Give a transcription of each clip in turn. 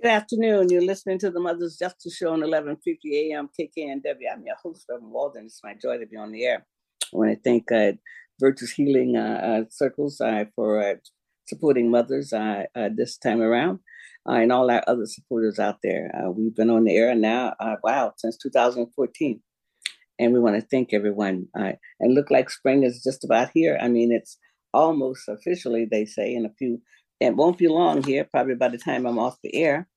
Good afternoon. You're listening to the Mother's Justice Show on 1150 AM KKNW. I'm your host, Reverend Walden. It's my joy to be on the air. I want to thank uh, Virtues Healing uh, uh, Circles uh, for uh, supporting mothers uh, this time around and all our other supporters out there. we've been on the air now, wow, since 2014. And we want to thank everyone. and look like spring is just about here. I mean, it's almost officially, they say, in a few it won't be long here, probably by the time I'm off the air.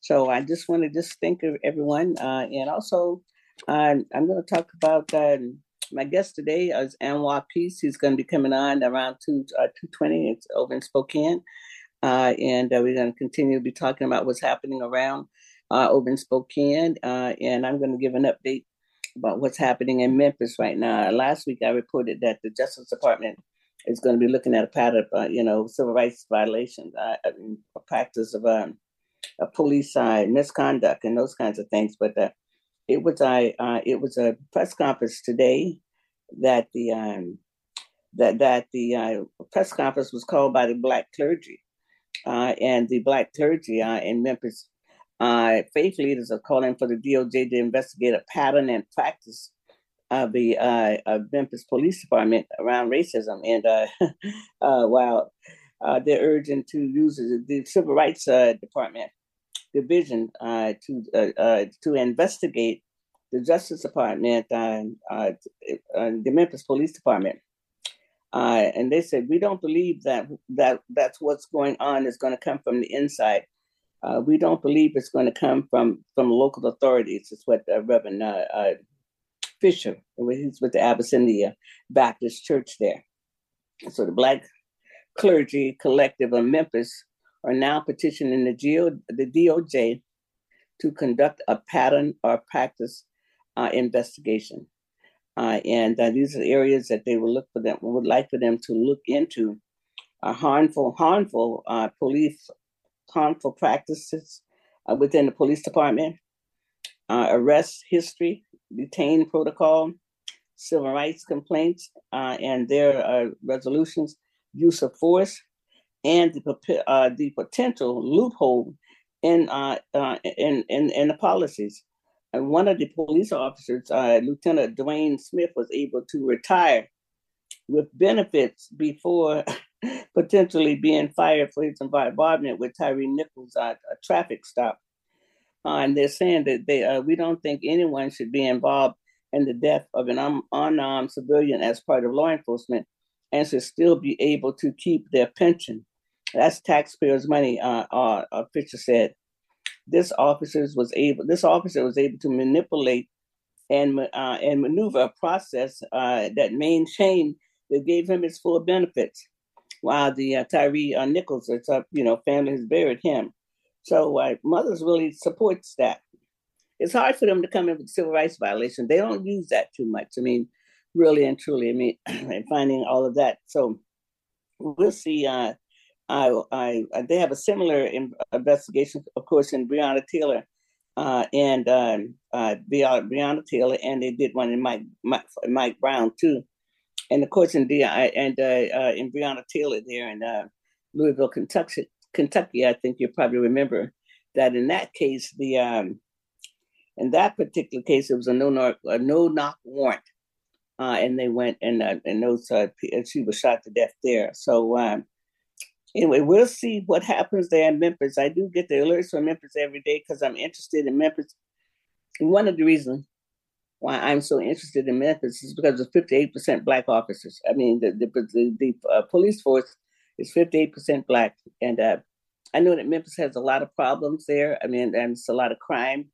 So I just want to just thank everyone. Uh, and also, uh, I'm going to talk about uh, my guest today is Anwar Peace. He's going to be coming on around 2, uh, 220. It's over in Spokane. Uh, and uh, we're going to continue to be talking about what's happening around uh, over in Spokane. And I'm going to give an update about what's happening in Memphis right now. Last week, I reported that the Justice Department is going to be looking at a pattern of, uh, you know, civil rights violations, uh, I mean, a practice of um, a police side misconduct and those kinds of things. But uh, it was I uh, it was a press conference today that the um, that that the uh, press conference was called by the black clergy, uh, and the black clergy uh, in Memphis. Uh, faith leaders are calling for the DOJ to investigate a pattern and practice of the uh, of Memphis Police Department around racism, and uh, uh, while uh, they're urging to use the Civil Rights uh, Department division uh, to to investigate the Justice Department, and the Memphis Police Department. and they said we don't believe that that that's what's going on is going to come from the inside. we don't believe it's going to come from from local authorities. Is what Reverend Fisher. He's with the Abyssinia Baptist Church there. So the Black Clergy Collective of Memphis are now petitioning the, Geo, the DOJ to conduct a pattern or practice uh, investigation. Uh, and uh, these are areas that they would look for them would like for them to look into uh, harmful harmful uh, police harmful practices uh, within the police department, arrest history, detain protocol, civil rights complaints, uh, and their uh, resolutions, use of force, and the, uh, the potential loophole in, uh, uh, in, in, in the policies. And one of the police officers, uh, Lieutenant Dwayne Smith, was able to retire with benefits before potentially being fired for his involvement with Tyre Nichols' a traffic stop uh, and they're saying that they uh, we don't think anyone should be involved in the death of an un- unarmed civilian as part of law enforcement and should still be able to keep their pension. That's taxpayers' money. Uh, uh, uh Fisher said. This officer was able. This officer was able to manipulate and uh, and maneuver a process uh, that maintained that gave him his full benefits, while the uh, Tyre uh, Nichols, it's you know, family has buried him. So uh, mothers really supports that. It's hard for them to come in with civil rights violation. They don't use that too much. I mean, really and truly. I mean, and finding all of that. So we'll see. Uh, I, I, they have a similar investigation, of course, in Breonna Taylor uh, and um, uh, Breonna Taylor, and they did one in Mike Mike, Mike Brown too, and of course in the and uh, uh, in Breonna Taylor there in uh, Louisville, Kentucky. Kentucky, I think you probably remember that in that case, the um, in that particular case, it was a no knock a no knock warrant, uh, and they went and uh, and those uh, she was shot to death there. So um, anyway, we'll see what happens there in Memphis. I do get the alerts from Memphis every day because I'm interested in Memphis. One of the reasons why I'm so interested in Memphis is because of 58% black officers. I mean, the the, the, the uh, police force is 58% black. And uh, I know that Memphis has a lot of problems there. I mean, and it's a lot of crime.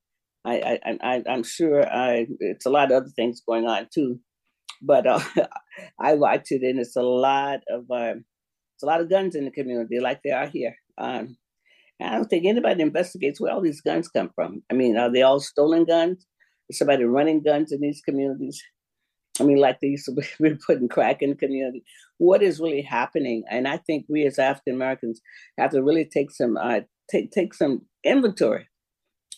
I, I, I, I'm sure I, it's a lot of other things going on too. But uh, I watch it and it's a lot of, uh, it's a lot of guns in the community like they are here. Um, I don't think anybody investigates where all these guns come from. I mean, are they all stolen guns? Is somebody running guns in these communities? I mean, like they used to be putting crack in the community. What is really happening? And I think we as African Americans have to really take some uh, take take some inventory.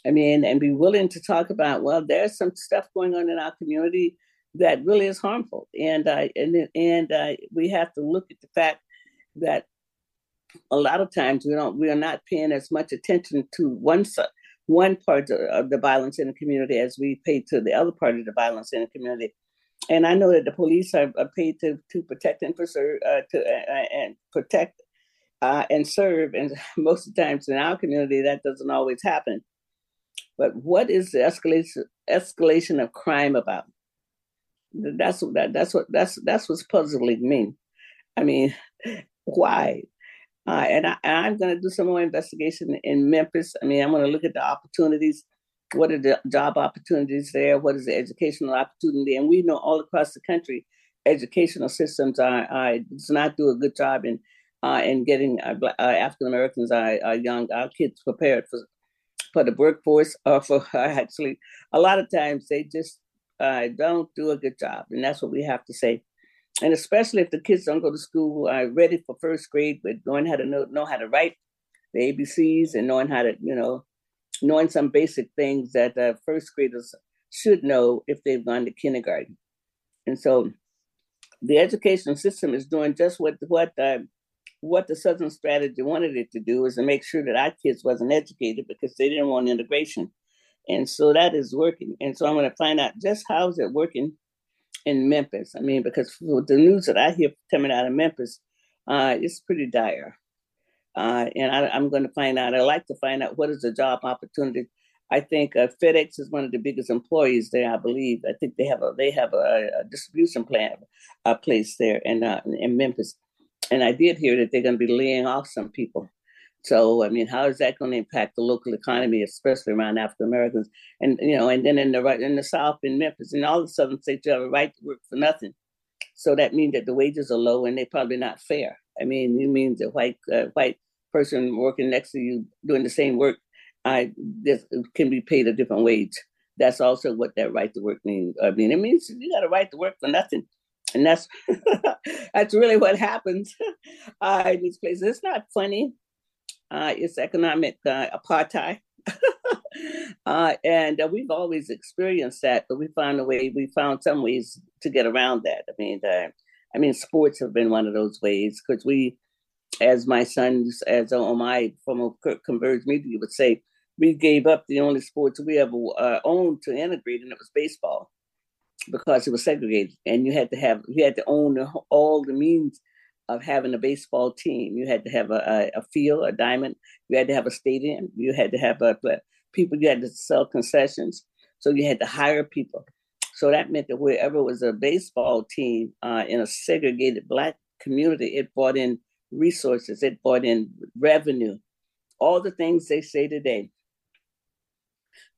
I mean, and be willing to talk about. Well, there's some stuff going on in our community that really is harmful, and uh, and and uh, we have to look at the fact that a lot of times we don't we are not paying as much attention to one one part of the violence in the community as we pay to the other part of the violence in the community. And I know that the police are, are paid to to protect and preserve uh, to uh, and protect uh, and serve, and most of the times in our community that doesn't always happen. But what is the escalation escalation of crime about? That's what that, that's what that's that's what's puzzling me. I mean, why? Uh, and, I I, am going to do some more investigation in Memphis. I mean, I'm going to look at the opportunities. What are the job opportunities there? What is the educational opportunity? And we know all across the country, educational systems are, are does not do a good job in uh, in getting uh, uh African Americans, our, our, young our kids prepared for for the workforce or for actually a lot of times they just uh, don't do a good job, and that's what we have to say and especially if the kids don't go to school are ready for first grade, but knowing how to know, know how to write the ABCs and knowing how to, you know, knowing some basic things that uh, first graders should know if they've gone to kindergarten. And so the education system is doing just what what uh, what the Southern Strategy wanted it to do is to make sure that our kids wasn't educated because they didn't want integration. And so that is working. And so I'm going to find out just how is it working in Memphis. I mean, because the news that I hear coming out of Memphis, uh, it's pretty dire. Uh, and I, am going to find out. I like to find out what is the job opportunity. I think uh, FedEx is one of the biggest employees there. I believe. I think they have a they have a, a distribution plant a place there in uh, in Memphis, and I did hear that they're going to be laying off some people. So, I mean, how is that going to impact the local economy, especially around African Americans? And you know, and then in the right in the South, in Memphis, and all the southern states, you have a right to work for nothing. So that means that the wages are low and they're probably not fair. I mean, it means a white uh, white person working next to you doing the same work, I this can be paid a different wage. That's also what that right to work means. I mean, it means you got a right to work for nothing and that's that's really what happens uh, in these places. It's not funny uh, it's economic uh, apartheid. uh, and uh, we've always experienced that, but we found a way. We found some ways to get around that. I mean, uh, I mean, sports have been one of those ways because we, as my sons, as on my from a converged media would say, we gave up the only sports we ever uh, owned to integrate, and it was baseball because it was segregated, and you had to have you had to own all the means of having a baseball team. You had to have a, a, a field, a diamond. You had to have a stadium. You had to have a, people. You had to sell concessions. So you had to hire people. So that meant that wherever was a baseball team uh, in a segregated black community, it brought in resources. It brought in revenue. All the things they say today.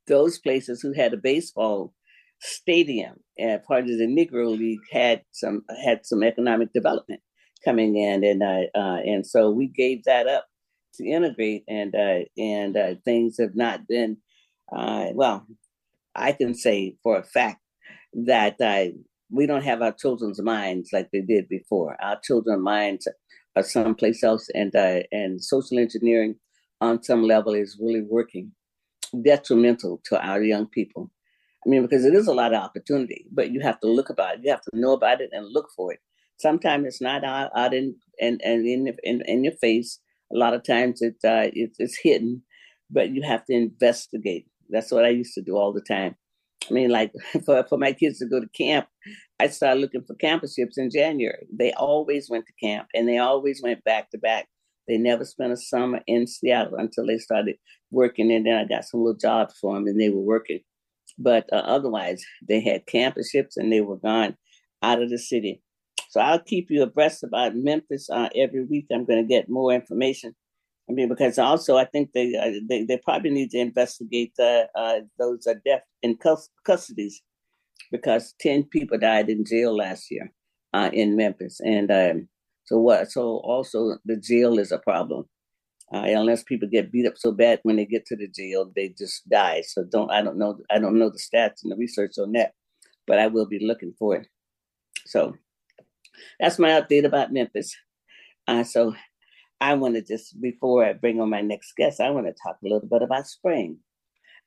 Those places who had a baseball stadium and part of the Negro League had some had some economic development coming in, and uh, uh, and so we gave that up to integrate, and uh, and uh, things have not been uh, well. I can say for a fact that uh, we don't have our children's minds like they did before. Our children's minds are someplace else, and and social engineering on some level is really working detrimental to our young people. I mean, because it is a lot of opportunity, but you have to look about it. You have to know about it and look for it. Sometimes it's not out, out in, and in, in, in, in, your face. A lot of times it, uh, it, it's hidden, but you have to investigate. That's what I used to do all the time. I mean, like for, for my kids to go to camp, I started looking for camperships in January. They always went to camp and they always went back to back. They never spent a summer in Seattle until they started working. And then I got some little jobs for them and they were working. But uh, otherwise, they had camperships and they were gone out of the city. So I'll keep you abreast about Memphis uh, every week. I'm going to get more information. I mean, because also I think they uh, they, they probably need to investigate uh, uh those uh, death in cus- custodies because ten people died in jail last year uh, in Memphis, and um, so what? So also the jail is a problem. Uh, unless people get beat up so bad when they get to the jail, they just die. So don't I don't know I don't know the stats and the research on that, but I will be looking for it. So that's my update about Memphis. Uh, so I want to just, before I bring on my next guest, I want to talk a little bit about spring.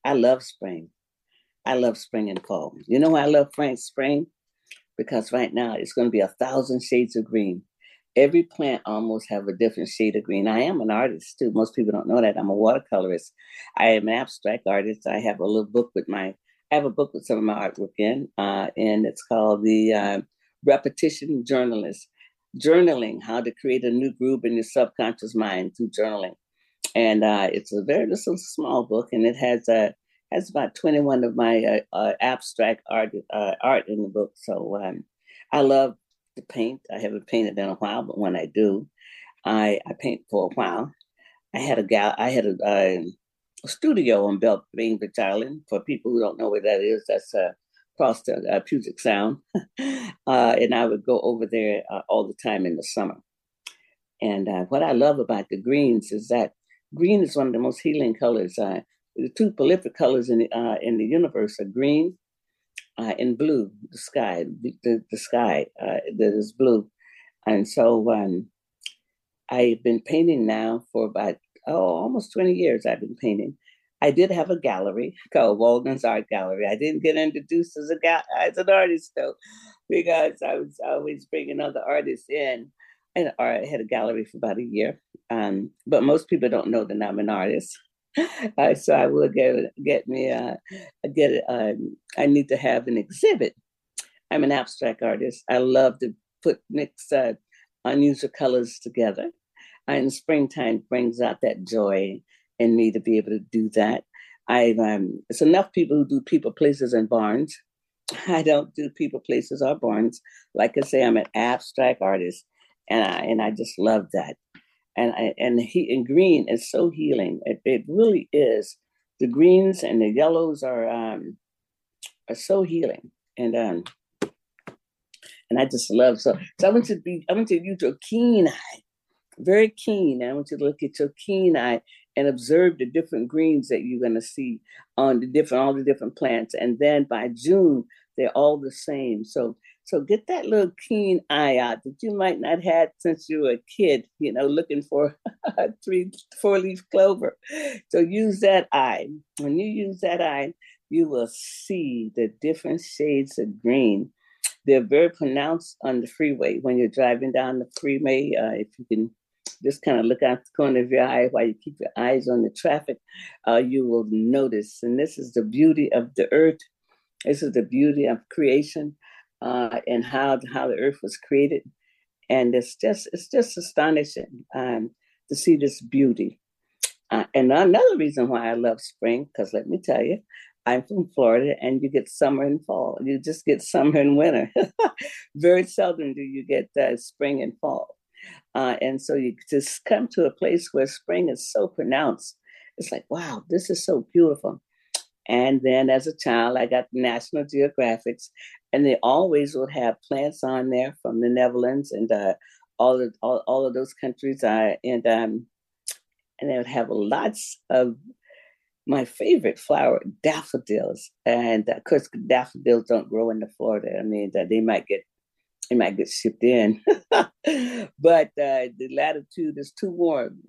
I love spring. I love spring and fall. You know why I love spring? Because right now it's going to be a thousand shades of green. every plant almost have a different shade of green. I am an artist too. Most people don't know that. I'm a watercolorist. I am an abstract artist. I have a little book with my I have a book with some of my artwork in, uh, and it's called the uh, Repetition Journalist. Journaling, how to create a new groove in your subconscious mind through journaling. And uh, it's a very little small book, and it has a uh, has about 21 of my uh, uh, abstract art art in the book. So um, I love to paint. I haven't painted in a while, but when I do, I, I paint for a while. I had a gal. I had a, a studio on Belt Bainbridge Island. For people who don't know where that is, that's uh, across the uh, Puget Sound, uh, and I would go over there uh, all the time in the summer. And uh, what I love about the greens is that green is one of the most healing colors. The two prolific colors in the in the universe are green and blue, the sky, the, the sky that is blue. And so um, I've been painting now for about, oh, almost 20 years I've been painting. I did have a gallery called Walden's Art Gallery. I didn't get introduced as a ga- as an artist though, because I was always bringing other artists in. And I had a gallery for about a year. Um, but most people don't know that I'm an artist. uh, so I will get get me uh, get um, I need to have an exhibit. I'm an abstract artist. I love to put mix uh, unusual colors together, and springtime brings out that joy in me to be able to do that. I've um, it's enough people who do people places and barns. I don't do people places or barns. Like I say, I'm an abstract artist, and I and I just love that and I, and he and green is so healing. It, it really is. The greens and the yellows are um, are so healing, and um, and I just love so. So I want to be. I want to use your keen eye, very keen. I want you to look at your keen eye and observe the different greens that you're going to see on the different all the different plants, and then by June they're all the same. So so get that little keen eye out that you might not had since you were a kid, you know, looking for three, four leaf clover. So use that eye. When you use that eye, you will see the different shades of green. They're very pronounced on the freeway when you're driving down the freeway. Uh, if you can just kind of look out the corner of your eye while you keep your eyes on the traffic, uh, you will notice. And this is the beauty of the earth. This is the beauty of creation uh, and how how the earth was created, and it's just it's just astonishing um, to see this beauty. Uh, and another reason why I love spring, because let me tell you, I'm from Florida, and you get summer and fall. You just get summer and winter. Very seldom do you get uh, spring and fall. Uh, and so you just come to a place where spring is so pronounced. It's like, wow, this is so beautiful. And then as a child, I got National Geographics, and they always would have plants on there from the Netherlands and uh, all of all, all of those countries. Uh, and um, and they would have lots of my favorite flower, daffodils. And of course, daffodils don't grow in the Florida. I mean, they might get might get shipped in, but uh, the latitude is too warm.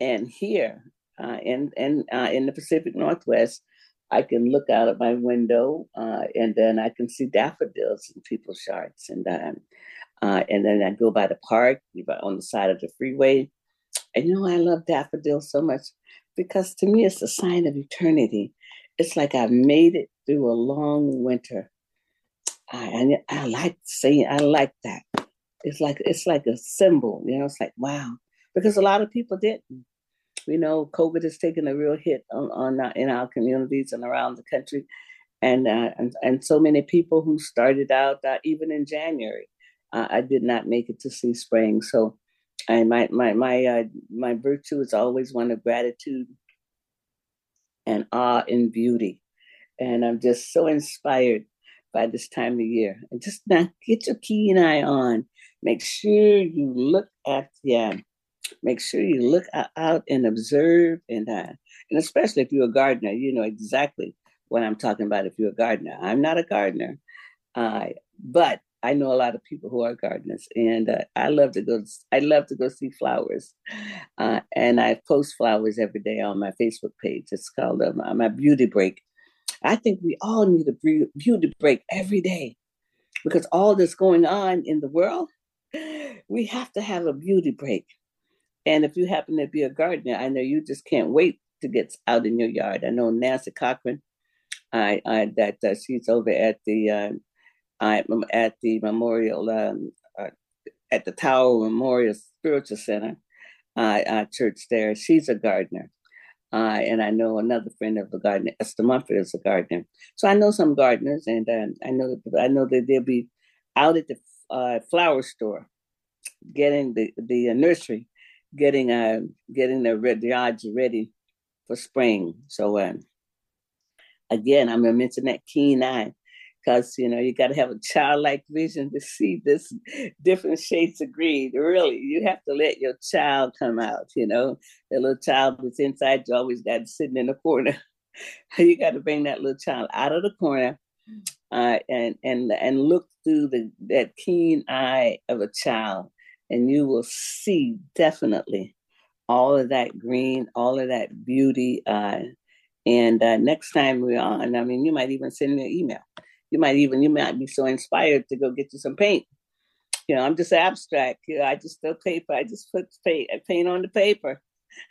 And here, uh, in in uh, in the Pacific Northwest, I can look out of my window uh, and then I can see daffodils and people's yards. And um, uh, and then I go by the park on the side of the freeway. And you know, I love daffodils so much because to me, it's a sign of eternity. It's like I've made it through a long winter. I, I, I like saying, I like that. It's like it's like a symbol, you know. It's like wow, because a lot of people didn't we know COVID has taken a real hit on, on uh, in our communities and around the country, and uh, and, and so many people who started out uh, even in January, uh, I did not make it to see spring. So, I my my my uh, my virtue is always one of gratitude and awe and beauty, and I'm just so inspired by this time of year. And just now, get your keen eye on. Make sure you look at the make sure you look out and observe and uh, and especially if you're a gardener you know exactly what i'm talking about if you're a gardener i'm not a gardener uh, but i know a lot of people who are gardeners and uh, i love to go i love to go see flowers uh, and i post flowers every day on my facebook page it's called uh, my beauty break i think we all need a beauty break every day because all that's going on in the world we have to have a beauty break. And if you happen to be a gardener, I know you just can't wait to get out in your yard. I know Nancy Cochran, I, I that uh, she's over at the uh, I'm at the Memorial um, uh, at the Tower Memorial Spiritual Center uh, church there. She's a gardener. Uh, and I know another friend of the gardener, Esther Mumford, is a gardener. So I know some gardeners, and uh, I know that I know that they'll be out at the uh, flower store, getting the the uh, nursery, getting uh getting their yards ready for spring. So um, again, I'm gonna mention that keen eye because you know you got to have a childlike vision to see this different shades of green. Really you have to let your child come out you know? The little child that's inside you always got sitting in the corner. You got to bring that little child out of the corner uh, and and and look through the that keen eye of a child and you will see definitely all of that green all of that beauty uh, and uh, next time we're on i mean you might even send me an email you might even you might be so inspired to go get you some paint. You know, I'm just abstract. You know, I just still paper. I just put paint, I paint on the paper.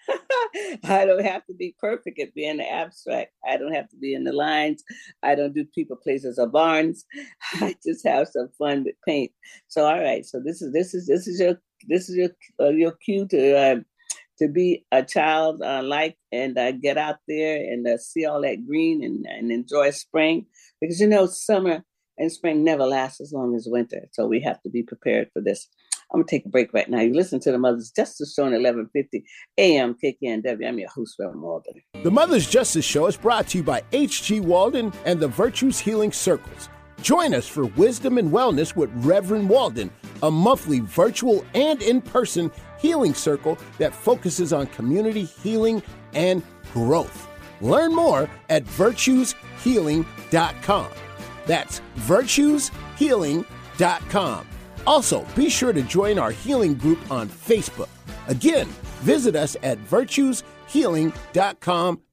I don't have to be perfect at being abstract. I don't have to be in the lines. I don't do people, places, or barns. I just have some fun with paint. So, all right. So this is this is this is your this is your uh, your cue to uh, to be a child uh, like and uh, get out there and uh, see all that green and, and enjoy spring. Because you know summer and spring never lasts as long as winter. So we have to be prepared for this. I'm gonna take a break right now. You listen to the mother's justice show on 1150 am kknw i'm your host reverend walden the mother's justice show is brought to you by hg walden and the virtues healing circles Join us for Wisdom and Wellness with Reverend Walden, a monthly virtual and in person healing circle that focuses on community healing and growth. Learn more at virtueshealing.com. That's virtueshealing.com. Also, be sure to join our healing group on Facebook. Again, visit us at virtueshealing.com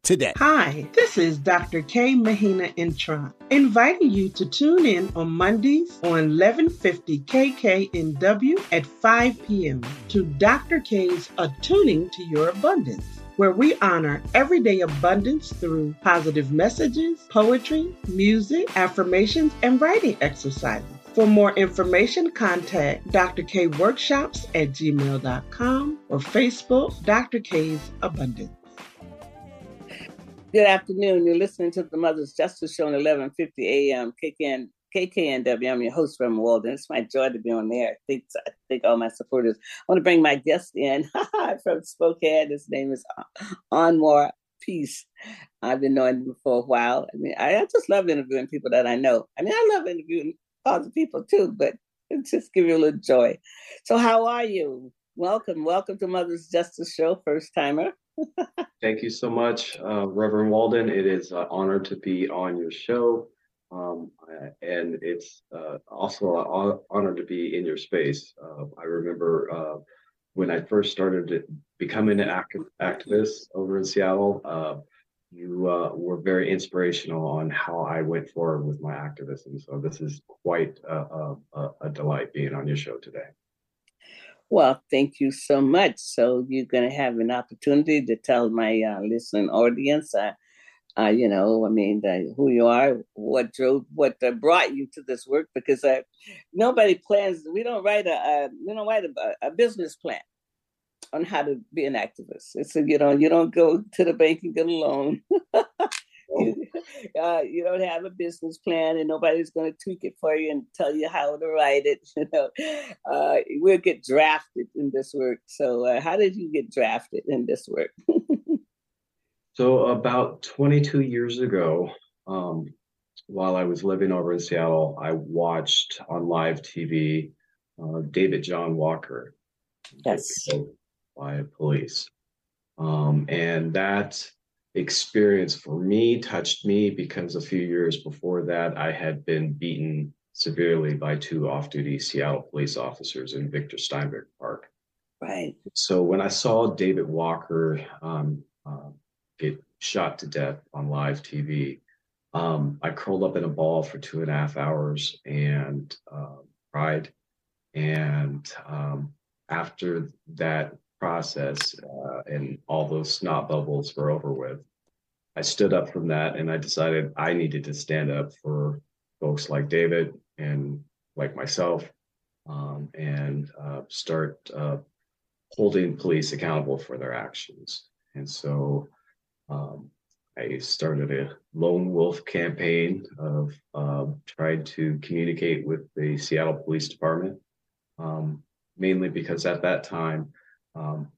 today. Hi, this is Dr. K. Mahina Intron, inviting you to tune in on Mondays on 1150 KKNW at 5 p.m. to Dr. K's Attuning to Your Abundance where we honor everyday abundance through positive messages, poetry, music, affirmations, and writing exercises. For more information, contact Dr. K Workshops at gmail.com or Facebook, Dr. K's Abundance. Good afternoon. You're listening to the Mother's Justice Show at 11:50 a.m. KKN, KKNW. I'm your host, Reverend Walden. It's my joy to be on there. I think, I think all my supporters. I want to bring my guest in from Spokane. His name is Anwar Peace. I've been knowing him for a while. I mean, I, I just love interviewing people that I know. I mean, I love interviewing other people too, but it just give you a little joy. So, how are you? Welcome, welcome to Mother's Justice Show, first timer. Thank you so much, uh, Reverend Walden. It is an honor to be on your show. Um, and it's uh, also an honor to be in your space. Uh, I remember uh, when I first started becoming an active activist over in Seattle, uh, you uh, were very inspirational on how I went forward with my activism. So this is quite a, a, a delight being on your show today. Well, thank you so much. So you're going to have an opportunity to tell my uh, listening audience, uh, uh, you know, I mean, who you are, what drove, what uh, brought you to this work, because uh, nobody plans. We don't write a, we don't write a, a, business plan on how to be an activist. It's a, you know, you don't go to the bank and get a loan. you, uh, you don't have a business plan and nobody's going to tweak it for you and tell you how to write it you know. Uh, we'll get drafted in this work. So uh, how did you get drafted in this work? So about 22 years ago um, while i was living over in seattle i watched on live tv uh, david john walker. Yes by police um, and that experience for me touched me because a few years before that, I had been beaten severely by two off duty Seattle police officers in Victor Steinbrueck Park. Right. So when I saw David Walker um, uh, get shot to death on live TV, um, I curled up in a ball for two and a half hours and uh, cried And um, after that process uh, and all those snot bubbles were over with, I stood up from that and I decided I needed to stand up for folks like David and like myself um, and uh, start uh, holding police accountable for their actions. And so um, I started a lone wolf campaign of uh, trying to communicate with the Seattle Police Department, um, mainly because at that time, um,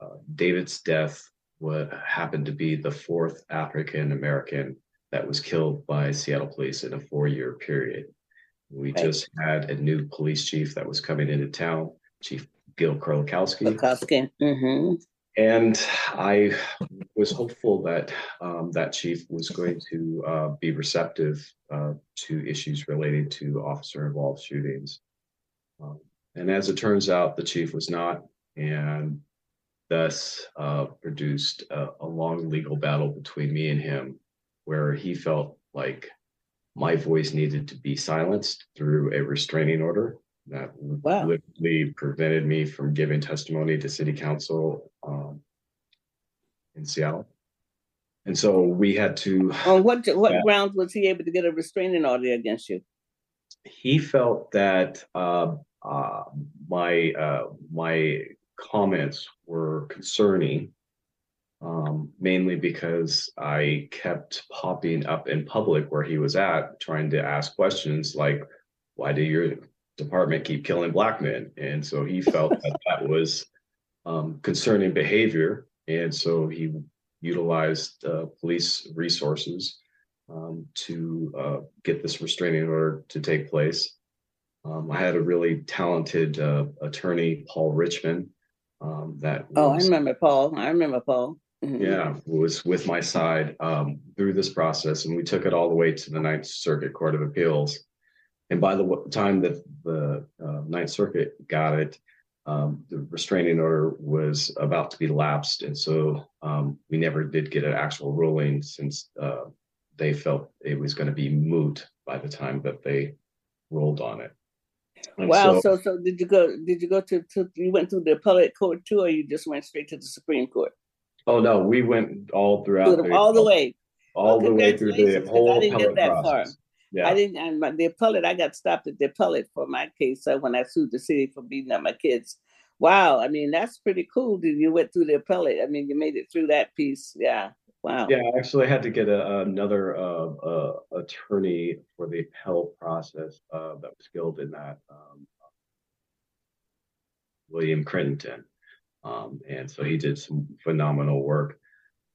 uh, David's death what happened to be the fourth African American that was killed by Seattle police in a four year period. We right. just had a new police chief that was coming into town, Chief Gil Kerlikowske. Mm-hmm. And I was hopeful that um, that chief was going to uh, be receptive uh, to issues related to officer involved shootings. Um, and as it turns out, the chief was not. And thus uh, produced a, a, long legal battle between me and him, where he felt like my voice needed to be silenced through a restraining order that wow. literally prevented me from giving testimony to city council um, in Seattle. And so we had to. On what what uh, grounds was he able to get a restraining order against you? He felt that uh, uh, my uh, my comments were concerning, um, mainly because I kept popping up in public where he was at, trying to ask questions like, "Why do your department keep killing black men?" And so he felt that that was um, concerning behavior, and so he utilized uh, police resources um, to uh, get this restraining order to take place. Um, I had a really talented uh, attorney, Paul Richmond, um, that oh, I remember Paul. I remember Paul. Mm-hmm. Yeah, was with my side um, through this process, and we took it all the way to the Ninth Circuit Court of Appeals. And by the time that the uh, Ninth Circuit got it, um, the restraining order was about to be lapsed, and so um, we never did get an actual ruling since uh, they felt it was going to be moot by the time that they rolled on it. And wow. So, so, so did you go? Did you go to, to? You went through the appellate court too, or you just went straight to the Supreme Court? Oh no, we went all throughout. The, all the way. All well, the way through the whole I didn't get that process. far. Yeah. I didn't. And my, the appellate, I got stopped at the appellate for my case so when I sued the city for beating up my kids. Wow, I mean that's pretty cool. Did you went through the appellate? I mean, you made it through that piece. Yeah. Wow. Yeah, I actually had to get a, another uh, uh, attorney for the appellate process uh, that was skilled in that, um, William Crittenden. Um, and so he did some phenomenal work.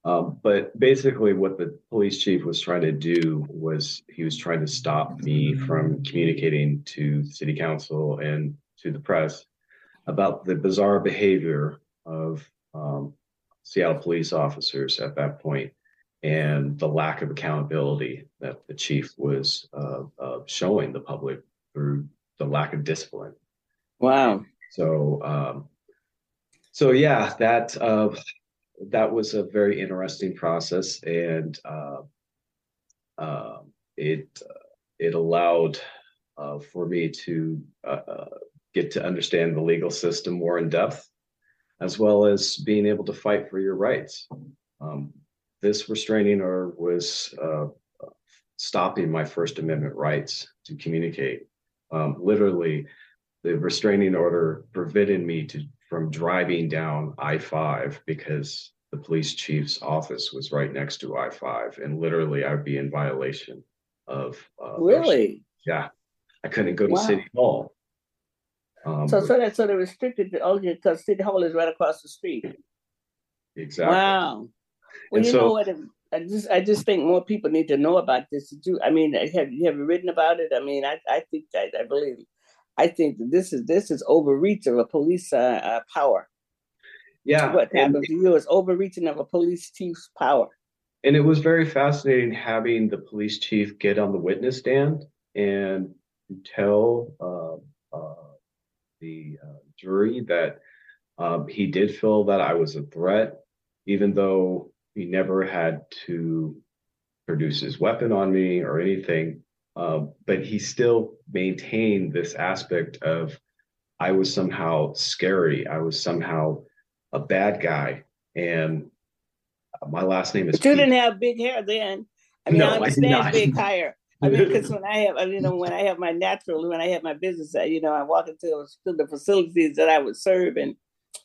Um, but basically, what the police chief was trying to do was he was trying to stop me from communicating to city council and to the press about the bizarre behavior of um, Seattle police officers at that point and the lack of accountability that the chief was uh, uh, showing the public through the lack of discipline. Wow. So, um, so yeah, that uh, that was a very interesting process, and uh, um, it it allowed uh, for me to uh, get to understand the legal system more in depth as well as being able to fight for your rights. Um, this restraining order was uh, stopping my First Amendment rights to communicate. Um, literally, the restraining order prevented me to from driving down I-5 because the police chief's office was right next to I-5, and literally I'd be in violation of. Uh, really? Yeah, I couldn't go to wow. City Hall um, so, so that sort of restricted the only because City Hall is right across the street. Exactly. Wow. Well, and you so, know what? I just I just think more people need to know about this. Do I mean have you have written about it? I mean, I I think I, I believe I think that this is this is overreach of a police uh, uh, power. Yeah, what happened to you is overreaching of a police chief's power. And it was very fascinating having the police chief get on the witness stand and tell uh the uh, jury that um, he did feel that I was a threat, even though he never had to produce his weapon on me or anything. Um, but he still maintained this aspect of I was somehow scary. I was somehow a bad guy. And my last name is. But you didn't have big hair then. I mean, no, I understand I big hair. I mean, because when I have, you know, when I have my natural, when I have my business, you know, I walk into the facilities that I would serve, and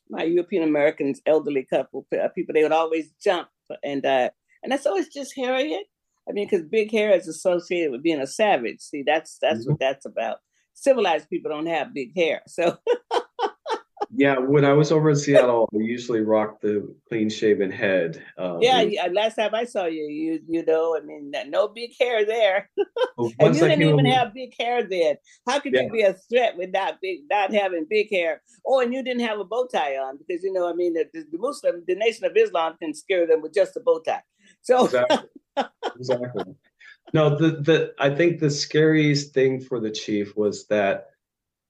my European Americans, elderly couple, uh, people, they would always jump, and uh, and that's always just Harriet. I mean, because big hair is associated with being a savage. See, that's that's mm-hmm. what that's about. Civilized people don't have big hair, so. yeah, when I was over in Seattle, we usually rock the clean shaven head. Um, yeah, yeah, last time I saw you, you you know, I mean, no big hair there, and you didn't even over, have big hair then. How could yeah. you be a threat with not big, not having big hair? Oh, and you didn't have a bow tie on because you know, I mean, the, the Muslim, the Nation of Islam can scare them with just a bow tie. So exactly, exactly. No, the the I think the scariest thing for the chief was that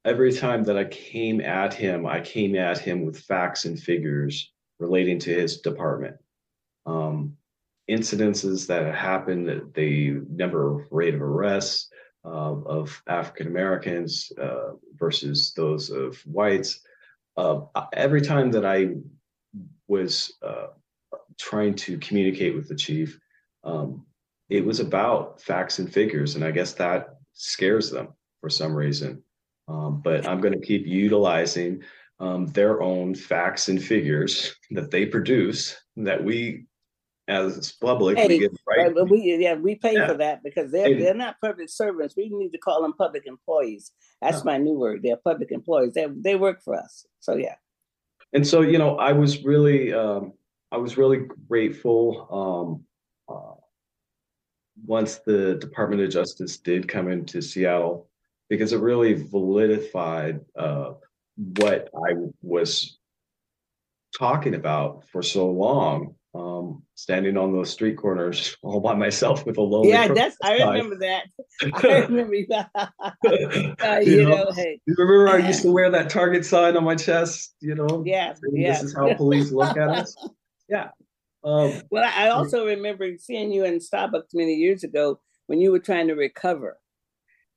every time that I came at him, I came at him with facts and figures relating to his department. Um, incidences that happened, the number of rate of arrests uh, of African Americans uh, versus those of whites. Uh, every time that I was uh, trying to communicate with the chief, um, it was about facts and figures, and I guess that scares them for some reason. Um, but I'm going to keep utilizing um, their own facts and figures that they produce that we as public hey, we get right. But we yeah we pay yeah. for that because they're they're not public servants. We need to call them public employees. That's my new word. They're public employees. They they work for us. So yeah. And so you know, I was really um, I was really grateful um, uh, once the Department of Justice did come into Seattle because it really validified uh, what I was talking about for so long. Um, standing on those street corners all by myself with a lonely. Yeah, that's I remember that. I remember that. uh, you, you, know, know hey. You remember I used to wear that Target sign on my chest. You know, yeah, yeah. This is how police look at us. Yeah. Um, well, I also remember seeing you in Starbucks many years ago when you were trying to recover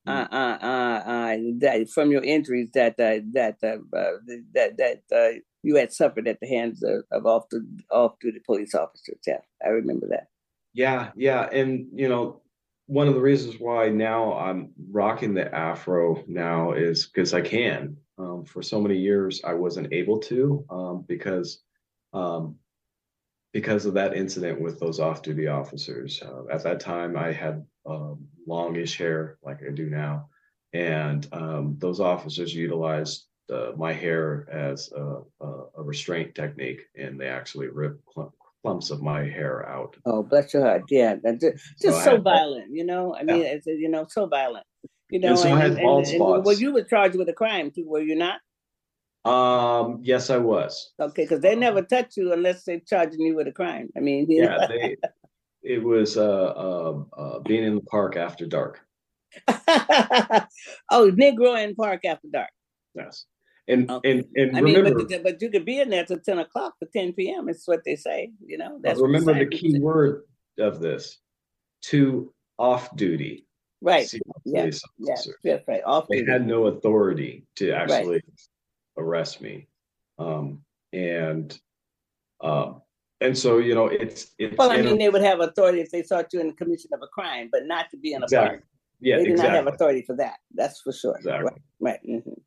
uh, mm. uh, uh, uh, that from your injuries that uh, that uh, uh, that that uh, you had suffered at the hands of, of off the off duty police officers. Yeah, I remember that. Yeah, yeah, and you know, one of the reasons why now I'm rocking the afro now is because I can. Um, for so many years, I wasn't able to um, because um, because of that incident with those off-duty officers. Uh, at that time, I had um, longish hair like I do now, and um, those officers utilized uh, my hair as a, a, a, restraint technique, and they actually ripped clumps of my hair out. Oh, bless your heart! Yeah, just, just so, so violent. You know, I mean, yeah. it's you know, so violent. You know, and so and, I had bald spots. well, you were charged with a crime too, were you not? Um, yes, I was. Okay, because they never touch you unless they're charging you with a crime. I mean, yeah, they, it was uh, uh, uh, being in the park after dark. oh, Negro in Park after dark. Yes, and okay. and and I remember, mean, but, but, you could be in there till ten o'clock to ten p.m. It's what they say. You know, that's remember the key word of this: to off duty. Right. Yeah. Yeah. That's right. Off duty. They had no authority to actually right arrest me. Um, and um, and so you know it's it's well i mean they would have authority if they sought you in the commission of a crime but not to be in a exactly. park yeah they do exactly. not have authority for that that's for sure exactly. right, right. Mm-hmm.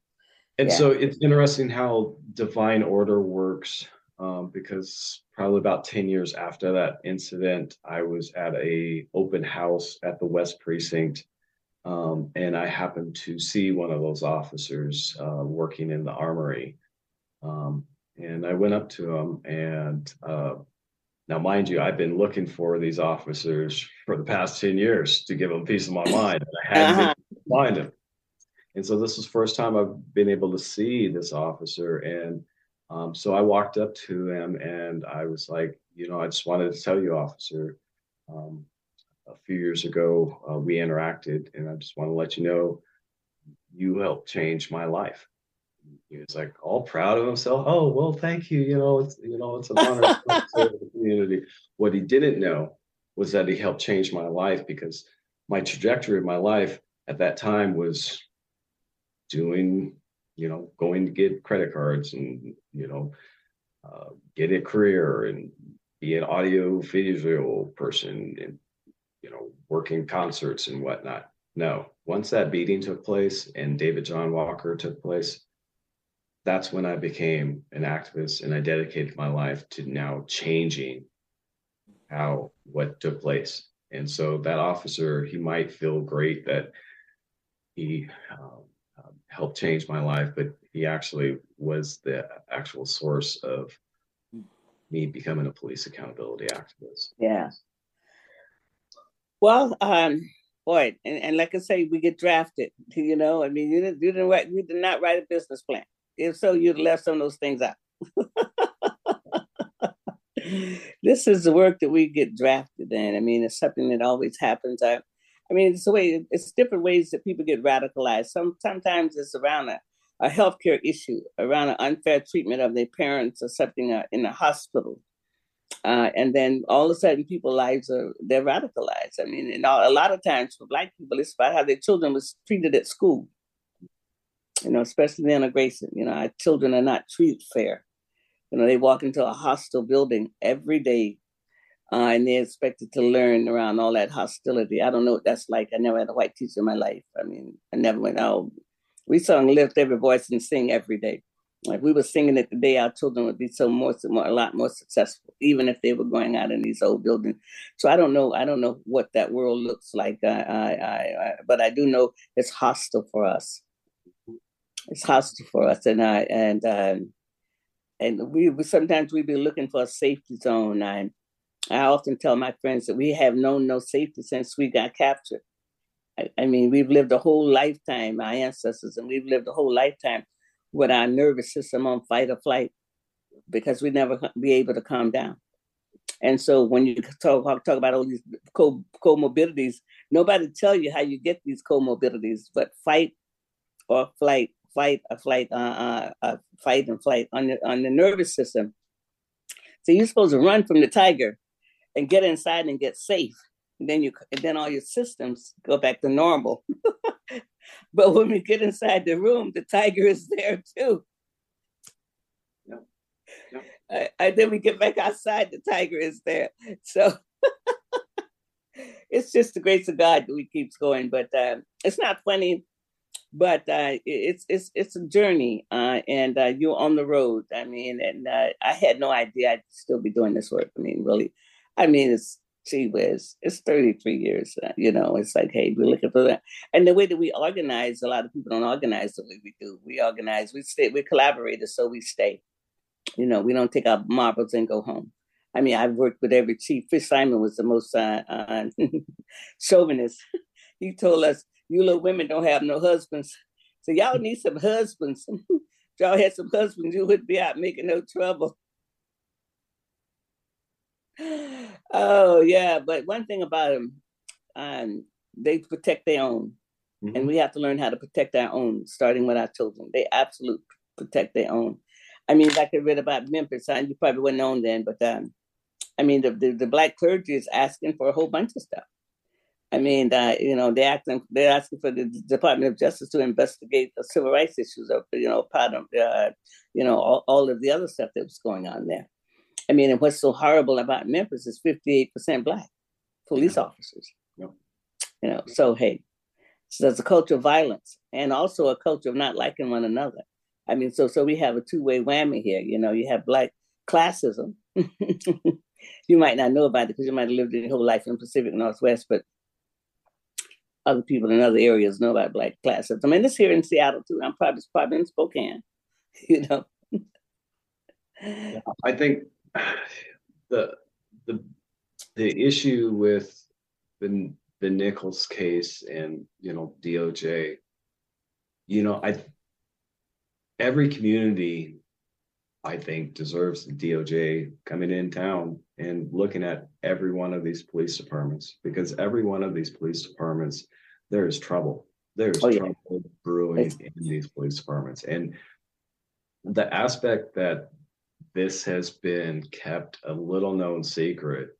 and yeah. so it's interesting how divine order works um, because probably about 10 years after that incident i was at a open house at the west precinct um, and I happened to see one of those officers uh, working in the armory. Um, and I went up to him and uh, now, mind you, I've been looking for these officers for the past 10 years to give them peace of my mind. And I hadn't uh-huh. been able to find them. And so this was first time I've been able to see this officer. And um, so I walked up to him and I was like, you know, I just wanted to tell you, officer, um, a few years ago, uh, we interacted, and I just want to let you know you helped change my life. He was like all proud of himself. Oh well, thank you. You know, it's you know, it's an honor to serve the community. What he didn't know was that he helped change my life because my trajectory of my life at that time was doing you know, going to get credit cards and, you know, uh, get a career and be an audio visual person and, you know, working concerts and whatnot. No, once that beating took place and David John Walker took place, that's when I became an activist and I dedicated my life to now changing how what took place. And so that officer, he might feel great that he um, uh, helped change my life, but he actually was the actual source of me becoming a police accountability activist. Yeah. Well, um, boy, and, and like I say, we get drafted. You know, I mean, you didn't, you didn't write, you did not write a business plan. If so, you'd left some of those things out. this is the work that we get drafted in. I mean, it's something that always happens. I, I mean, it's the way it's different ways that people get radicalized. Some sometimes it's around a, a healthcare issue, around an unfair treatment of their parents or something uh, in a hospital. Uh, and then all of a sudden, people's lives are they're radicalized. I mean, and all, a lot of times for Black people, it's about how their children was treated at school. You know, especially the integration. You know, our children are not treated fair. You know, they walk into a hostile building every day uh, and they're expected to learn around all that hostility. I don't know what that's like. I never had a white teacher in my life. I mean, I never went out. We sung "Lift Every Voice" and sing every day. Like we were singing it the day our children would be so more, more, a lot more successful, even if they were going out in these old buildings. So I don't know. I don't know what that world looks like. I, I, I, but I do know it's hostile for us. It's hostile for us, and I and um, and we, we sometimes we be looking for a safety zone. I I often tell my friends that we have known no safety since we got captured. I, I mean, we've lived a whole lifetime, our ancestors, and we've lived a whole lifetime with our nervous system on fight or flight because we never be able to calm down. And so when you talk talk about all these co- comorbidities, nobody tell you how you get these comorbidities, but fight or flight, fight or flight, uh, uh, uh, fight and flight on the on the nervous system. So you're supposed to run from the tiger, and get inside and get safe. And then you and then all your systems go back to normal. but when we get inside the room, the tiger is there too. Yep. Yep. and then we get back outside, the tiger is there. So it's just the grace of God that we keeps going. But uh, it's not funny, but uh, it's it's it's a journey, uh, and uh, you're on the road. I mean, and uh, I had no idea I'd still be doing this work. I mean, really, I mean, it's gee whiz, it's 33 years. Uh, you know, it's like, hey, we're looking for that. And the way that we organize, a lot of people don't organize the way we do. We organize, we stay, we're collaborators, so we stay. You know, we don't take our marbles and go home. I mean, I've worked with every chief. Fish Simon was the most uh, uh, chauvinist. he told us, you little women don't have no husbands. So y'all need some husbands. if y'all had some husbands, you wouldn't be out making no trouble oh yeah, but one thing about them, um, they protect their own, mm-hmm. and we have to learn how to protect our own, starting with our children. They absolutely protect their own. I mean, like I read about Memphis, and you probably wouldn't known then, but um, I mean, the, the, the black clergy is asking for a whole bunch of stuff. I mean, uh, you know, they're asking they're asking for the Department of Justice to investigate the civil rights issues of, you know, part of, uh, you know, all, all of the other stuff that was going on there. I mean, and what's so horrible about Memphis is 58% black police officers. You know, so hey, so there's a culture of violence and also a culture of not liking one another. I mean, so so we have a two-way whammy here. You know, you have black classism. you might not know about it because you might have lived your whole life in the Pacific Northwest, but other people in other areas know about black classism. I mean, it's here in Seattle too. I'm probably probably in Spokane. You know. I think the the the issue with the the Nichols case and you know DOJ, you know, I every community I think deserves the DOJ coming in town and looking at every one of these police departments because every one of these police departments there is trouble. There's oh, yeah. trouble brewing in these police departments. And the aspect that this has been kept a little known secret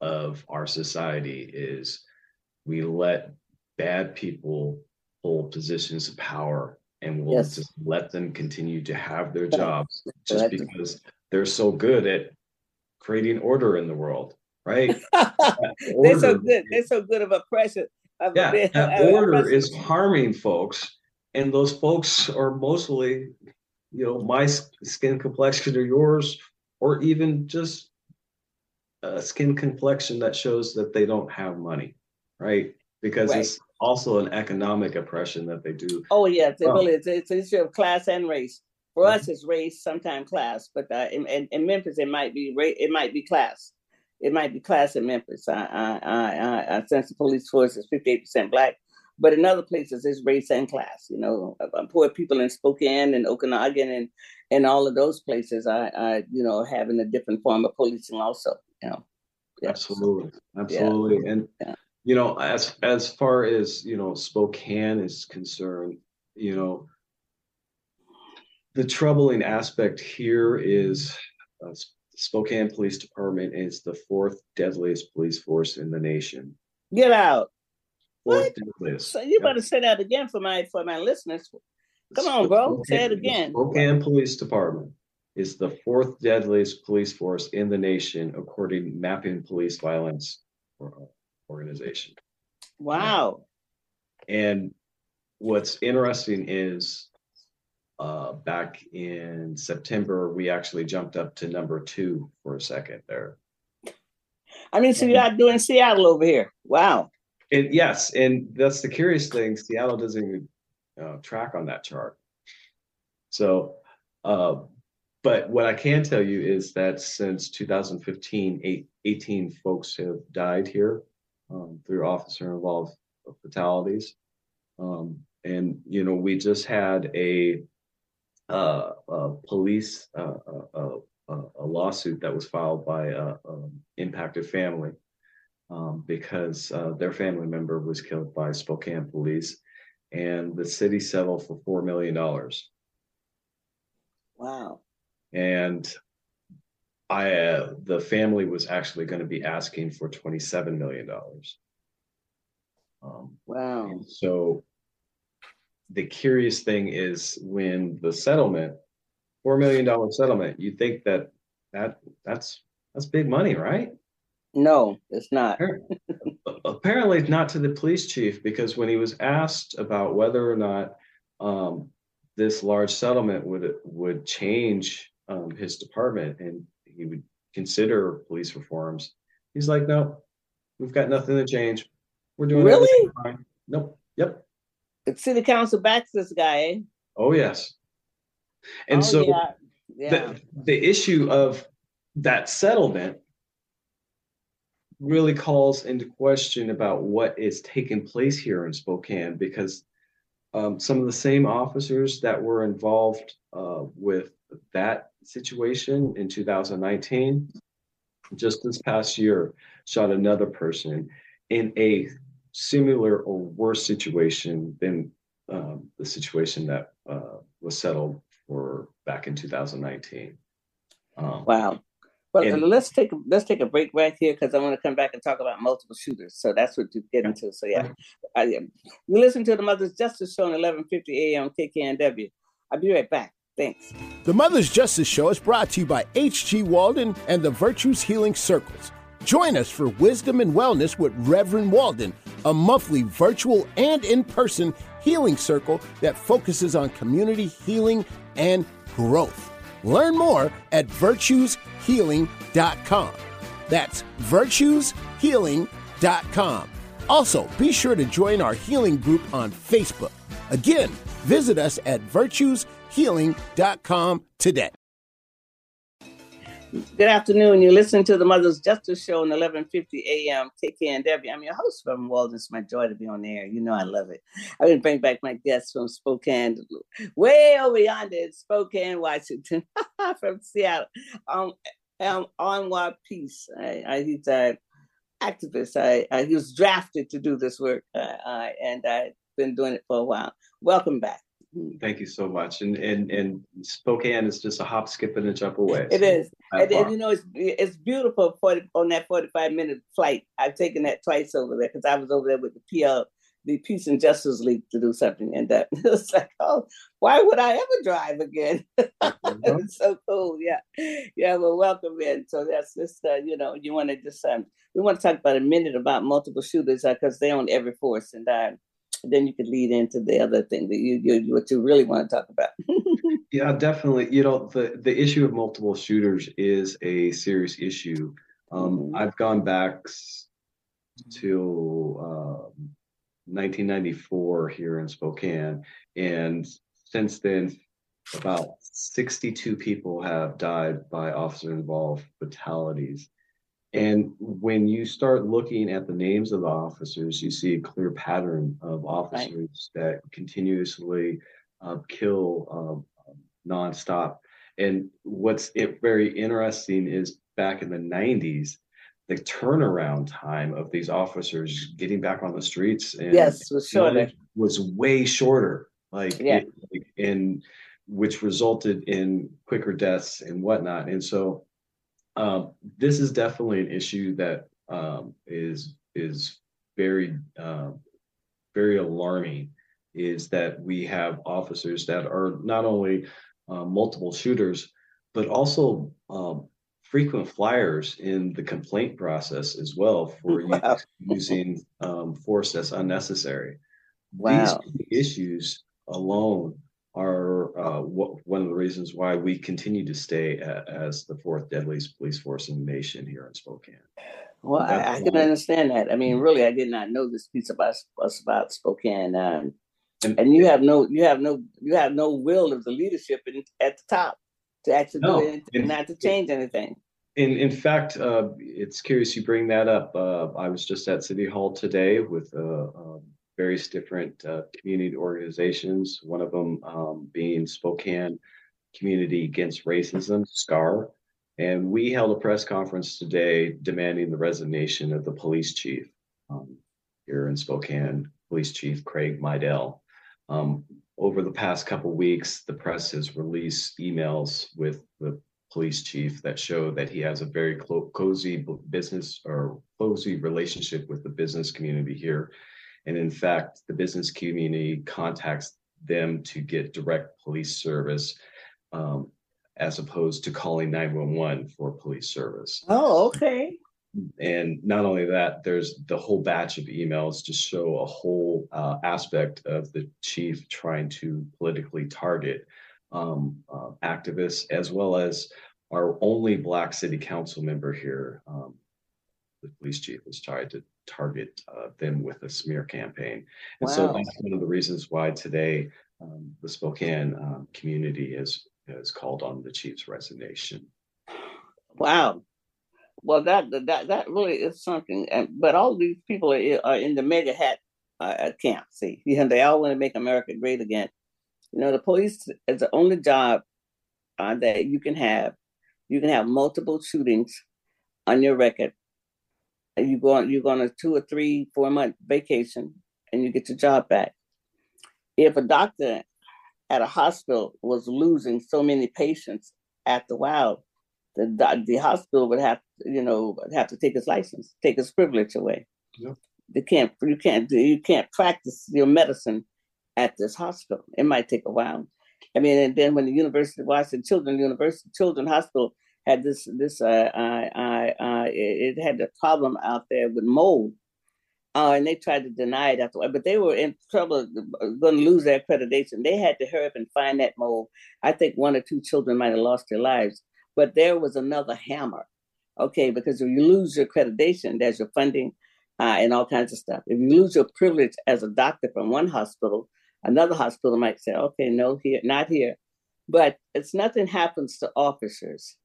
of our society is we let bad people hold positions of power and we'll Yes. just let them continue to have their jobs just because they're so good at creating order in the world, right? They're so good. They're so good of oppression. Of yeah, that order is harming folks, and those folks are mostly, you know, my skin complexion or yours, or even just a skin complexion that shows that they don't have money, right? Because Right. it's also an economic oppression that they do. Oh yes, it Oh. really is. It's an issue of class and race. For us, it's race, sometimes class, but uh, in, in, in Memphis, it might be ra- it might be class. It might be class in Memphis. I I I, I, sense the police force is fifty eight percent black, but in other places, it's race and class. You know, poor people in Spokane and Okanogan and and all of those places, I I you know having a different form of policing also. You know, Yeah. Absolutely, absolutely, and Yeah. you know, as as far as you know, Spokane is concerned, you know, the troubling aspect here is uh, Spokane Police Department is the fourth deadliest police force in the nation. Get out. Deadliest. So you better say that again for my for my listeners. Come on, bro. Say it again. Spokane Police Department is the fourth deadliest police force in the nation, according to Mapping Police Violence Organization. Wow. And what's interesting is uh, back in September, we actually jumped up to number two for a second there. I mean, so you're out doing Seattle over here. Wow. And yes, and that's the curious thing. Seattle doesn't even uh, track on that chart. So, uh, but what I can tell you is that since 2015, eight, 18 folks have died here um, through officer involved fatalities. Um, and, you know, we just had a, uh, a police, uh, uh, uh, a lawsuit that was filed by a, um impacted family um, because uh, their family member was killed by Spokane police, and the city settled for four million dollars. Wow. And I, uh, the family was actually going to be asking for twenty-seven million dollars. Um, Wow. so the curious thing is when the settlement, four million dollar settlement, you think that that that's that's big money, right? No, it's not. apparently not to the police chief because when he was asked about whether or not um, this large settlement would would change um, his department and he would consider police reforms, he's like, "No, we've got nothing to change. We're doing Really? fine." Nope. Yep. The city council backs this guy, eh? Oh yes. And Oh, so yeah. yeah. the the issue of that settlement really calls into question about what is taking place here in Spokane because um, some of the same officers that were involved uh, with that situation in 2019 just this past year shot another person in a similar or worse situation than um, the situation that uh, was settled for back in 2019 um, Wow. Well, And- let's take a- let's take a break right here because I want to come back and talk about multiple shooters. So that's what you get into. So yeah, I, you listen to the Mother's Justice Show on 11:50 a.m. KKNW. I'll be right back. Thanks. The Mother's Justice Show is brought to you by H.G. Walden and the Virtues Healing Circles. Join us for Wisdom and Wellness with Reverend Walden, a monthly virtual and in person healing circle that focuses on community healing and growth. Learn more at virtueshealing.com. That's virtueshealing.com. Also, be sure to join our healing group on Facebook. Again, visit us at virtueshealing.com today. Good afternoon. You're listening to the Mother's Justice Show on 11:50 a.m. KKNW. I'm your host, Reverend Walden. It's my joy to be on air. You know I love it. I'm going to bring back my guests from Spokane, way over yonder in Spokane, Washington, from Seattle. Um, um, Anwar Peace. I, I, he's an activist. I, I, he was drafted to do this work, uh, uh, and I've been doing it for a while. Welcome back. Thank you so much. And and and Spokane is just a hop, skip, and a jump away. It So is. And, and you know, it's it's beautiful 40, on that 45 minute flight. I've taken that twice over there because I was over there with the PL, the Peace and Justice League to do something, and that it's like, oh, why would I ever drive again? Mm-hmm. it's so cool, yeah, yeah. Well, welcome in. So that's just uh, you know, you want to just um, we want to talk about a minute about multiple shooters because uh, they own every force, and uh, then you could lead into the other thing that you, you what you really want to talk about. yeah, definitely. You know, the the issue of multiple shooters is a serious issue. Um, mm-hmm. I've gone back to um, 1994 here in Spokane, and since then, about 62 people have died by officer-involved fatalities. And when you start looking at the names of the officers, you see a clear pattern of officers right. that continuously uh, kill um, nonstop. And what's very interesting is back in the 90s, the turnaround time of these officers getting back on the streets and yes was shorter was way shorter like yeah. It, and which resulted in quicker deaths and whatnot and so um, this is definitely an issue that um, is is very uh, very alarming is that we have officers that are not only uh, multiple shooters but also um, frequent flyers in the complaint process as well for wow. using um, force that's unnecessary. Wow. These issues alone are uh, what, one of the reasons why we continue to stay at, as the fourth deadliest police force in the nation here in Spokane. Well, I, I, can understand that. I mean, really, I did not know this piece about us about Spokane, um, and, and, you have no, you have no, you have no will of the leadership in, at the top to actually no, do it, not to change anything. In in fact, uh, it's curious you bring that up. Uh, I was just at City Hall today with uh, um, various different uh, community organizations. One of them um, being Spokane Community Against Racism (SCAR), and we held a press conference today demanding the resignation of the police chief um, here in Spokane, Police Chief Craig Meidl. Um, over the past couple weeks, the press has released emails with the police chief that show that he has a very close, cozy business or cozy relationship with the business community here. And in fact, the business community contacts them to get direct police service um, as opposed to calling 911 for police service. Oh, okay. And not only that, there's the whole batch of emails to show a whole uh, aspect of the chief trying to politically target um, uh, activists, as well as our only Black city council member here. Um, the police chief has tried to target uh, them with a smear campaign. And wow. so that's one of the reasons why today um, the Spokane um, community has, has called on the chief's resignation. Wow. Well, that that that really is something. But all these people are, are in the MAGA hat uh, camp. See, you know, they all want to make America great again. You know, the police is the only job uh, that you can have. You can have multiple shootings on your record. And you go on, you go on a two or three, four month vacation, and you get your job back. If a doctor at a hospital was losing so many patients at the wild, the the hospital would have, you know, have to take his license, take his privilege away. Yep. You can't, you can't, you can't practice your medicine at this hospital. It might take a while. I mean, and then when the University of Washington Children's University Children's Hospital had this this uh, I, I, I, it had a problem out there with mold, uh, and they tried to deny it after, but they were in trouble, going to lose their accreditation. They had to hurry up and find that mold. I think one or two children might have lost their lives, but there was another hammer. Okay, because if you lose your accreditation, there's your funding uh, and all kinds of stuff. If you lose your privilege as a doctor from one hospital, Another hospital might say, okay, no, here, not here. But it's nothing happens to officers.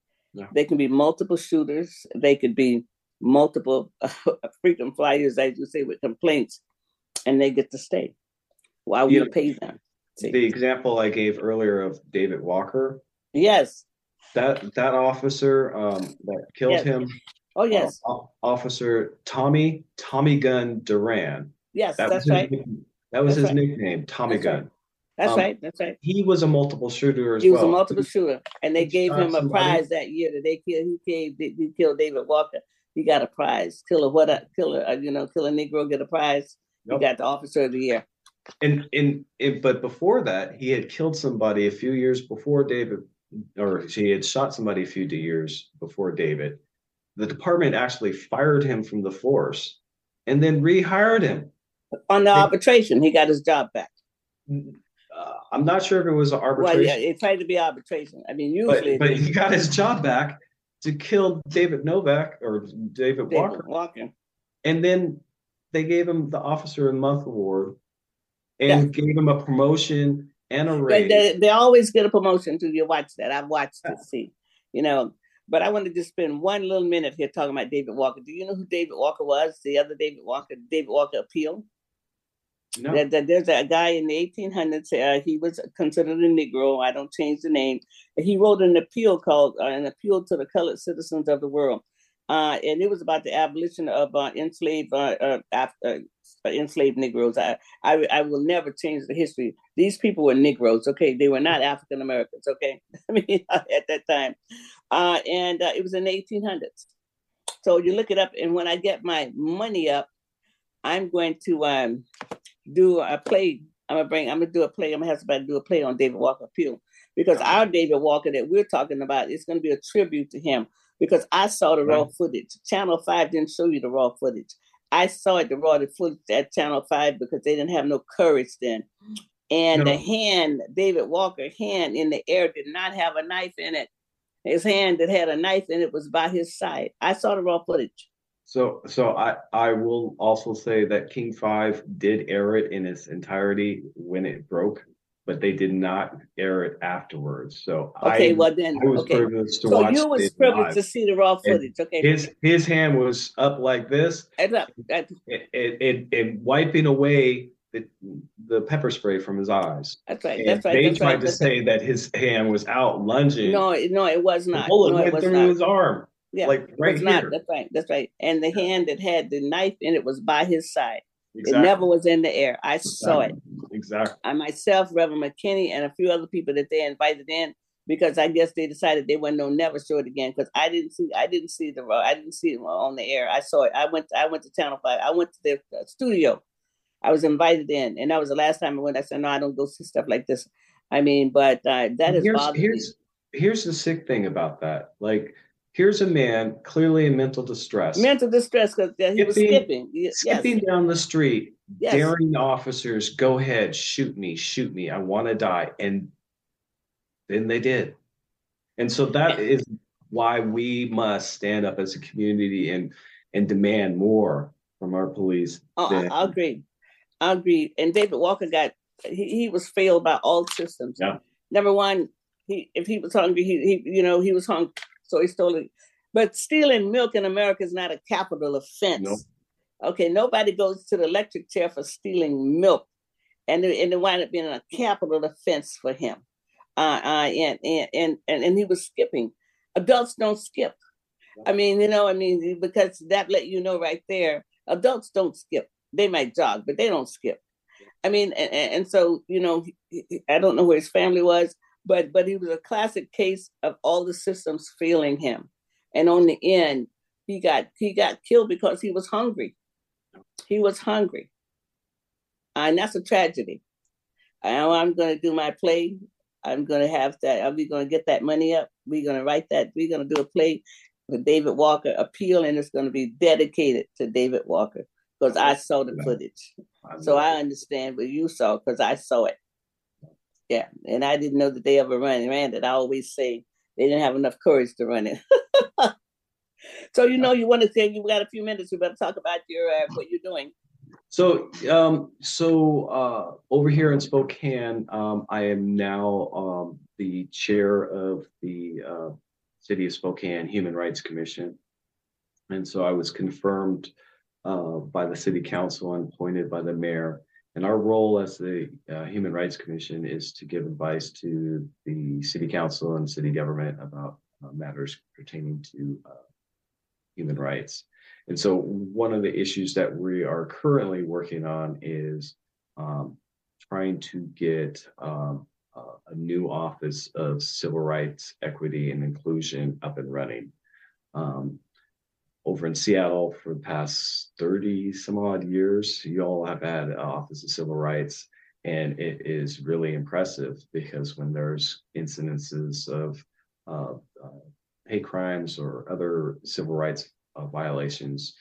They can be multiple shooters. They could be multiple uh, frequent flyers, as you say, with complaints, and they get to stay. Why would you pay them? See? The example I gave earlier of David Walker. Yes. That that officer um, that killed yes. him. Oh yes. Uh, officer Tommy Tommy Gun Duran. Yes, that that's right. That was That's his right. nickname, Tommy That's Gun. Right. That's um, right. That's right. He was a multiple shooter as he well. He was a multiple shooter, and they gave him a prize that year that they killed. He killed. He killed David Walker. He got a prize. Kill a what? A, kill a you know kill a Negro get a prize. Yep. He got the Officer of the Year. And, and and but before that, he had killed somebody a few years before David, or he had shot somebody a few years before David. The department actually fired him from the force, and then rehired him on the arbitration. He got his job back. Uh, I'm not sure if it was arbitration. Well, yeah, it tried to be arbitration. I mean, usually, but, but he got his job back to kill David Novak or David, David Walker. Walker. And then they gave him the Officer of the Month award and gave him a promotion and a raise. They, they, always get a promotion to you watch that. I've watched it, see, you know. But I want to just spend one little minute here talking about David Walker. Do you know who David Walker was? The other David Walker, David Walker appeal. No. That, that there's a guy in the 1800s. Uh, he was considered a Negro. I don't change the name. He wrote an appeal called uh, "An Appeal to the Colored Citizens of the World," uh, and it was about the abolition of uh, enslaved uh, uh, enslaved Negroes. I, I I will never change the history. These people were Negroes. Okay, they were not African Americans. Okay, I mean at that time, and it was in the 1800s. So you look it up, and when I get my money up, I'm going to um, do a play. I'm gonna bring. I'm gonna do a play. I'm gonna have somebody do a play on David Walker Pugh because uh-huh. our David Walker that we're talking about is going to be a tribute to him. Because I saw the raw footage. Channel Five didn't show you the raw footage. I saw it the raw footage at Channel Five because they didn't have no courage then. And no. the hand, David Walker hand in the air did not have a knife in it. His hand that had a knife in it was by his side. I saw the raw footage. So, so I I will also say that King Five did air it in its entirety when it broke, but they did not air it afterwards. So okay, I, well then, I was okay. privileged to so watch. you was privileged live. to see the raw footage. And okay, his his hand was up like this, and up, it, it, it, it wiping away the, the pepper spray from his eyes. That's right. And that's right. They that's tried right, to say right. that his hand was out lunging. No, no, it was not. The bullet no, went through not. his arm. Yeah, like right here. Not, that's right. That's right. And the hand that had the knife in it was by his side. Exactly. It never was in the air. I exactly. saw it. Exactly. I myself, Reverend McKinney, and a few other people that they invited in because I guess they decided they wouldn't no never show it again because I didn't see I didn't see the I didn't see it on the air. I saw it. I went I went to Channel Five. I went to their uh, studio. I was invited in, and that was the last time I went. I said, "No, I don't go see stuff like this." I mean, but uh, that is here's, here's, here's the sick thing about that. Like here's a man clearly in mental distress. Mental distress because he skipping, was skipping. Skipping down the street, yes. daring officers, go ahead, shoot me, shoot me. I want to die. And then they did. And so that is why we must stand up as a community and and demand more from our police. Oh, than- I, I agree. I agree. And David Walker got he, he was failed by all systems. Yeah. Number one, he if he was hungry, he, he you know he was hungry so he stole it. But stealing milk in America is not a capital offense. Okay, nobody goes to the electric chair for stealing milk, and it, and it wound up being a capital offense for him. Uh, uh, and, and and and he was skipping. Adults don't skip. I mean, you know, I mean, because that let you know right there. Adults don't skip. They might jog, but they don't skip. I mean, and, and so you know, I don't know where his family was but but he was a classic case of all the systems failing him. And on the end he got he got killed because he was hungry. He was hungry. Uh, and that's a tragedy. Now i'm going to do my play. I'm going to have that i'm going to get that money up? We're going to write that we're going to do a play with david walker appeal and it's going to be dedicated to david walker because i saw the footage. So i understand what you saw because i saw it yeah, and I didn't know that they ever ran ran it. I always say they didn't have enough courage to run it. so you know, you want to say you've got a few minutes. We better talk about your uh, what you're doing. So, um, so uh, over here in Spokane, um, I am now um, the chair of the uh, City of Spokane Human Rights Commission, and so I was confirmed uh, by the City Council and appointed by the mayor and our role as the uh, Human Rights Commission is to give advice to the city council and city government about uh, matters pertaining to uh, human rights. And so, one of the issues that we are currently working on is um, trying to get um, a new office of civil rights, equity, and inclusion up and running. Um, over in Seattle for the past 30 some odd years. You all have had Office of Civil Rights, and it is really impressive because when there's incidences of uh, uh, hate crimes or other civil rights uh, violations,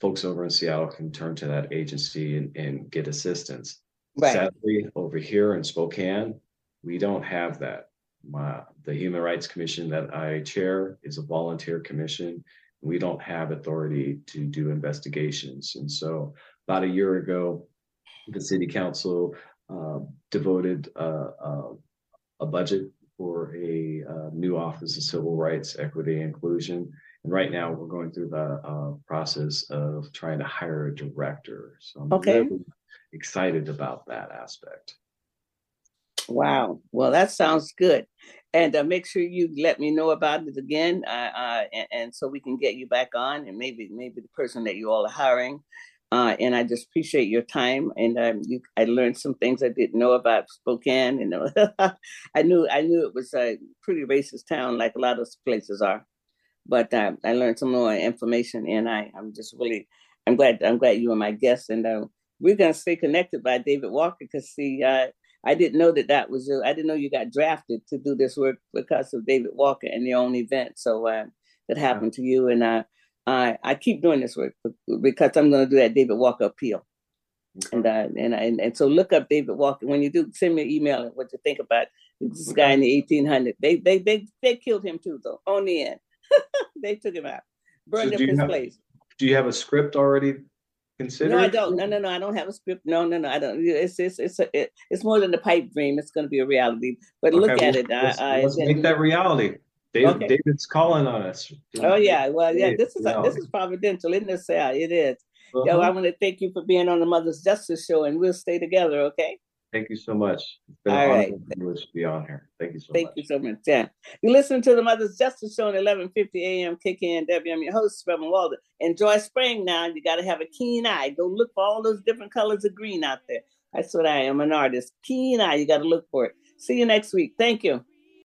folks over in Seattle can turn to that agency and, and get assistance. Right. Sadly, over here in Spokane, we don't have that. My, the Human Rights Commission that I chair is a volunteer commission. We don't have authority to do investigations. And so, about a year ago, the city council uh, devoted uh, uh, a budget for a uh, new Office of Civil Rights, Equity, and Inclusion. And right now, we're going through the uh, process of trying to hire a director. So I'm okay. really excited about that aspect. Wow. Well, that sounds good. And uh, make sure you let me know about it again, uh, uh, and, and, so we can get you back on, and maybe maybe the person that you all are hiring. Uh, and I just appreciate your time, and um, you, I learned some things I didn't know about Spokane. You know, I knew I knew it was a pretty racist town, like a lot of places are, but uh, I learned some more information, and I I'm just really I'm glad I'm glad you were my guest, and uh, we're gonna stay connected by David Walker because see. I didn't know that that was I didn't know you got drafted to do this work because of David Walker and your own event. So uh, that happened to you, and I, I I keep doing this work because I'm going to do that David Walker appeal. And, uh, and and and so look up David Walker when you do. Send me an email and what you think about this guy in the 1800s. They they they they killed him too though. On the end, they took him out, burned so up his have, place. Do you have a script already consider? No, I don't. No, no, no. I don't have a script. No, no, no. I don't. It's it's it's a, it, it's more than a pipe dream. It's going to be a reality. But okay, look well, at it. Let's, I, let's make that reality. David, okay. David's calling on us. Oh yeah, well yeah. This is this is providential, isn't it, Sal? It is. Uh-huh. Yo, I want to thank you for being on the Mother's Justice Show, and we'll stay together. Okay. Thank you so much. It's been All right. to be on here. Thank you so Thank much. you so much. Yeah. You listen to the Mother's Justice Show at 1150 a.m. KKNW. I'm your host, Reverend Walden. Enjoy spring now. You got to have a keen eye. Go look for all those different colors of green out there. That's what I am, an artist. Keen eye. You got to look for it. See you next week. Thank you.